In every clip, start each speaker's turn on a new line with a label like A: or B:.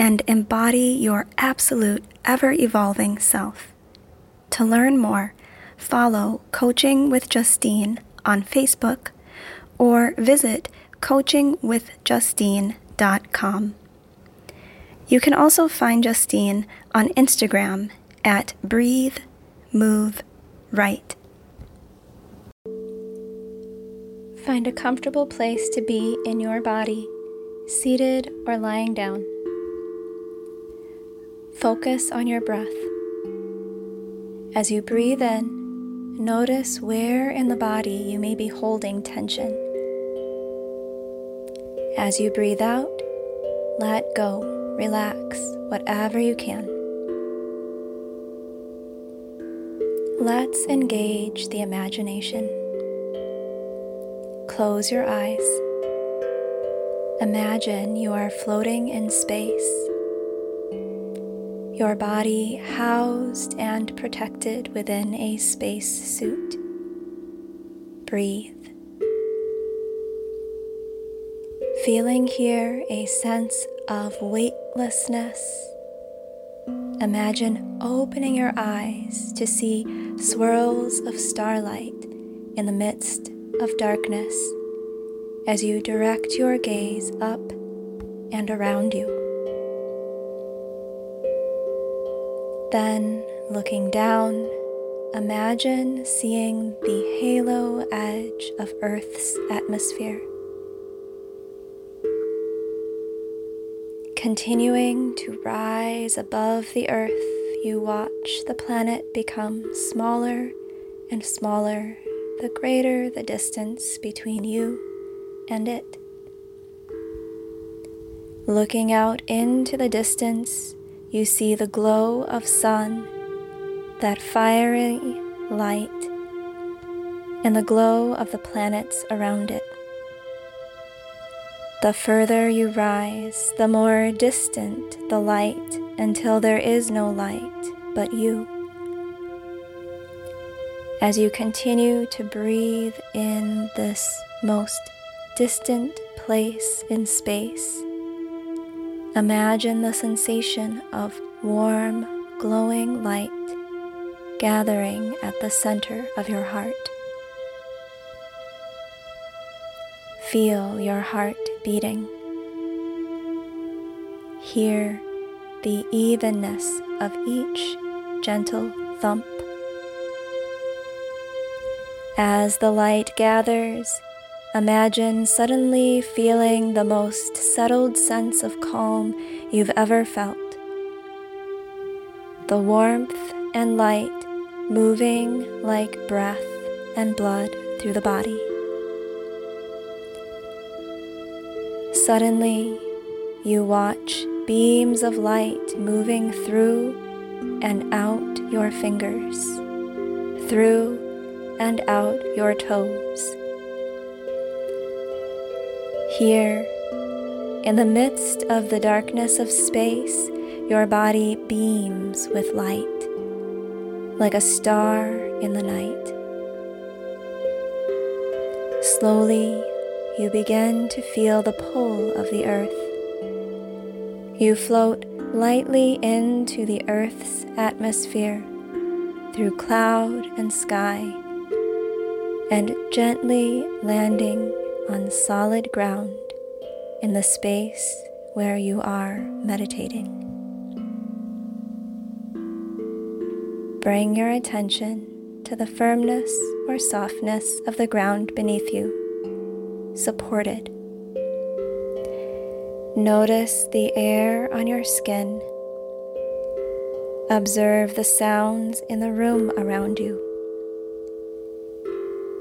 A: and embody your absolute, ever evolving self. To learn more, follow Coaching with Justine on Facebook or visit coachingwithjustine.com. You can also find Justine on Instagram at Breathe, Move, Right. Find a comfortable place to be in your body, seated or lying down. Focus on your breath. As you breathe in, notice where in the body you may be holding tension. As you breathe out, let go, relax whatever you can. Let's engage the imagination. Close your eyes. Imagine you are floating in space your body housed and protected within a space suit. Breathe. Feeling here a sense of weightlessness. Imagine opening your eyes to see swirls of starlight in the midst of darkness as you direct your gaze up and around you. Then, looking down, imagine seeing the halo edge of Earth's atmosphere. Continuing to rise above the Earth, you watch the planet become smaller and smaller the greater the distance between you and it. Looking out into the distance, you see the glow of sun, that fiery light, and the glow of the planets around it. The further you rise, the more distant the light until there is no light but you. As you continue to breathe in this most distant place in space, Imagine the sensation of warm, glowing light gathering at the center of your heart. Feel your heart beating. Hear the evenness of each gentle thump. As the light gathers, Imagine suddenly feeling the most settled sense of calm you've ever felt. The warmth and light moving like breath and blood through the body. Suddenly, you watch beams of light moving through and out your fingers, through and out your toes here, in the midst of the darkness of space, your body beams with light, like a star in the night. Slowly, you begin to feel the pull of the earth. You float lightly into the earth's atmosphere through cloud and sky and gently landing on solid ground in the space where you are meditating. Bring your attention to the firmness or softness of the ground beneath you, supported. Notice the air on your skin. Observe the sounds in the room around you.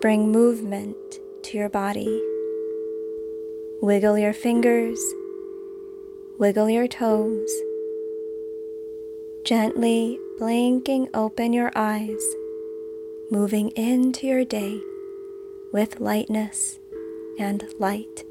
A: Bring movement to your body Wiggle your fingers, wiggle your toes, Gently blinking open your eyes, moving into your day with lightness and light.